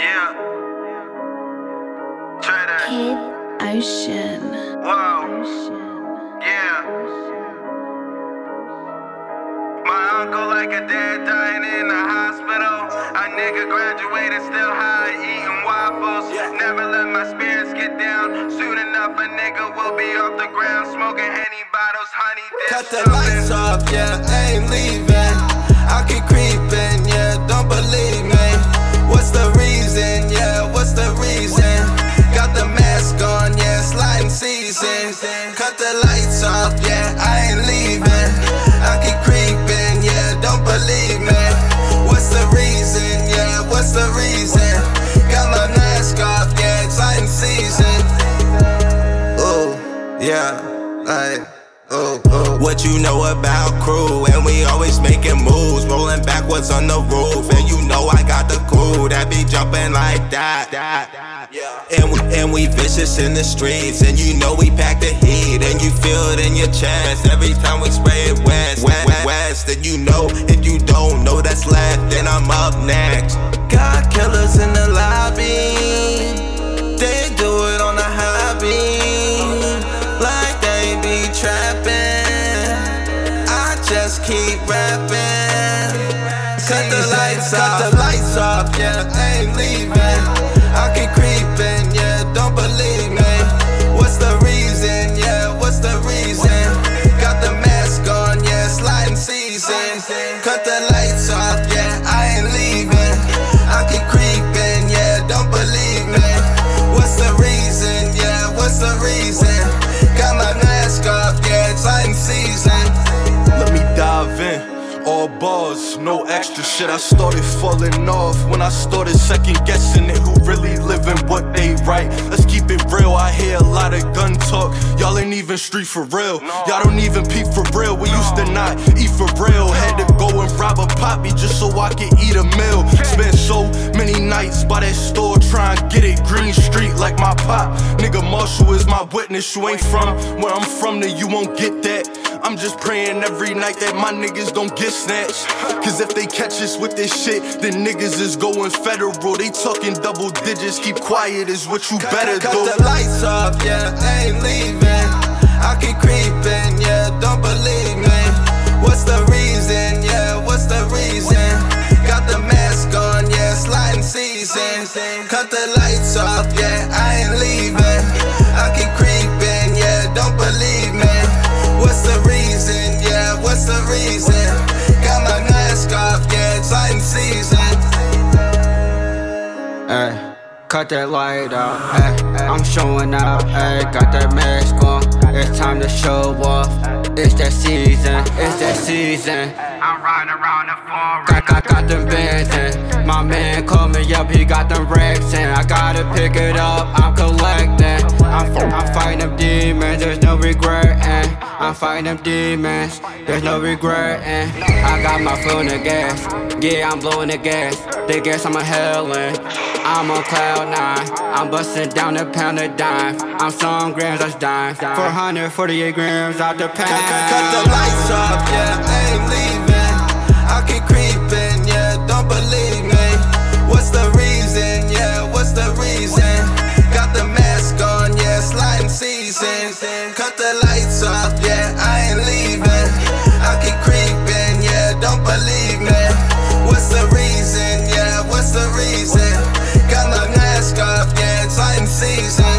Yeah. Try that. Kid Ocean. Whoa. Yeah. My uncle like a dad dying in the hospital. A nigga graduated still high eating waffles. Never let my spirits get down. Soon enough a nigga will be off the ground smoking henny bottles, honey dip. Cut the lights off, yeah, I ain't leaving. I keep creeping, yeah, don't believe off, yeah, I ain't leaving. I keep creeping, yeah, don't believe me. What's the reason, yeah, what's the reason? Got my mask off, yeah, exciting season. Ooh, yeah, like. What you know about crew? And we always making moves, rolling backwards on the roof. And you know I got the crew that be jumping like that. And we, and we vicious in the streets, and you know we pack the heat, and you feel it in your chest every time we spray it west, west, west. And you know if you don't know that's left, then I'm up next. Got killers in the keep rapping. Cut the lights off, cut the lights off, yeah, I ain't leaving. I keep creeping, yeah, don't believe me. What's the reason, yeah, what's the reason? Got the mask on, yeah, sliding season. Cut the lights off, yeah, no extra shit. I started falling off when I started second guessing it. Who really living what they write? Let's keep it real. I hear a lot of gun talk. Y'all ain't even street for real. Y'all don't even peep for real. We used to not eat for real. Had to go and rob a poppy just so I could eat a meal. Spent so many nights by that store trying to get it. Green Street like my pop. Nigga Marshall is my witness. You ain't from where I'm from, then you won't get that. I'm just praying every night that my niggas don't get snatched. Cause if they catch us with this shit, then niggas is going federal. They talking double digits, keep quiet is what you better do. Cut the lights off, yeah, I ain't leaving. I keep creeping, yeah, don't believe me. What's the reason, yeah, what's the reason? Got the mask on, yeah, sliding season. Cut the lights off, yeah, I ain't leaving. Ay, cut that light out. Ay, I'm showing out. Ay, got that mask on. It's time to show off. It's that season. It's that season. I'm riding around the forest. Got, got, got them bands in. My man called me up, he got them racks in. I gotta pick it up, I'm fighting them demons, there's no regretting. Eh. I got my foot in the gas, yeah, I'm blowing the gas. They guess I'm a hellin'. I'm on cloud nine. I'm busting down a pound of dime. I'm some grams, that's dime. 448 grams out the Cut, cut, pound. cut the lights off, yeah, I ain't believe me. What's the reason? Yeah, what's the reason? Got my mask off, yeah, Titan season.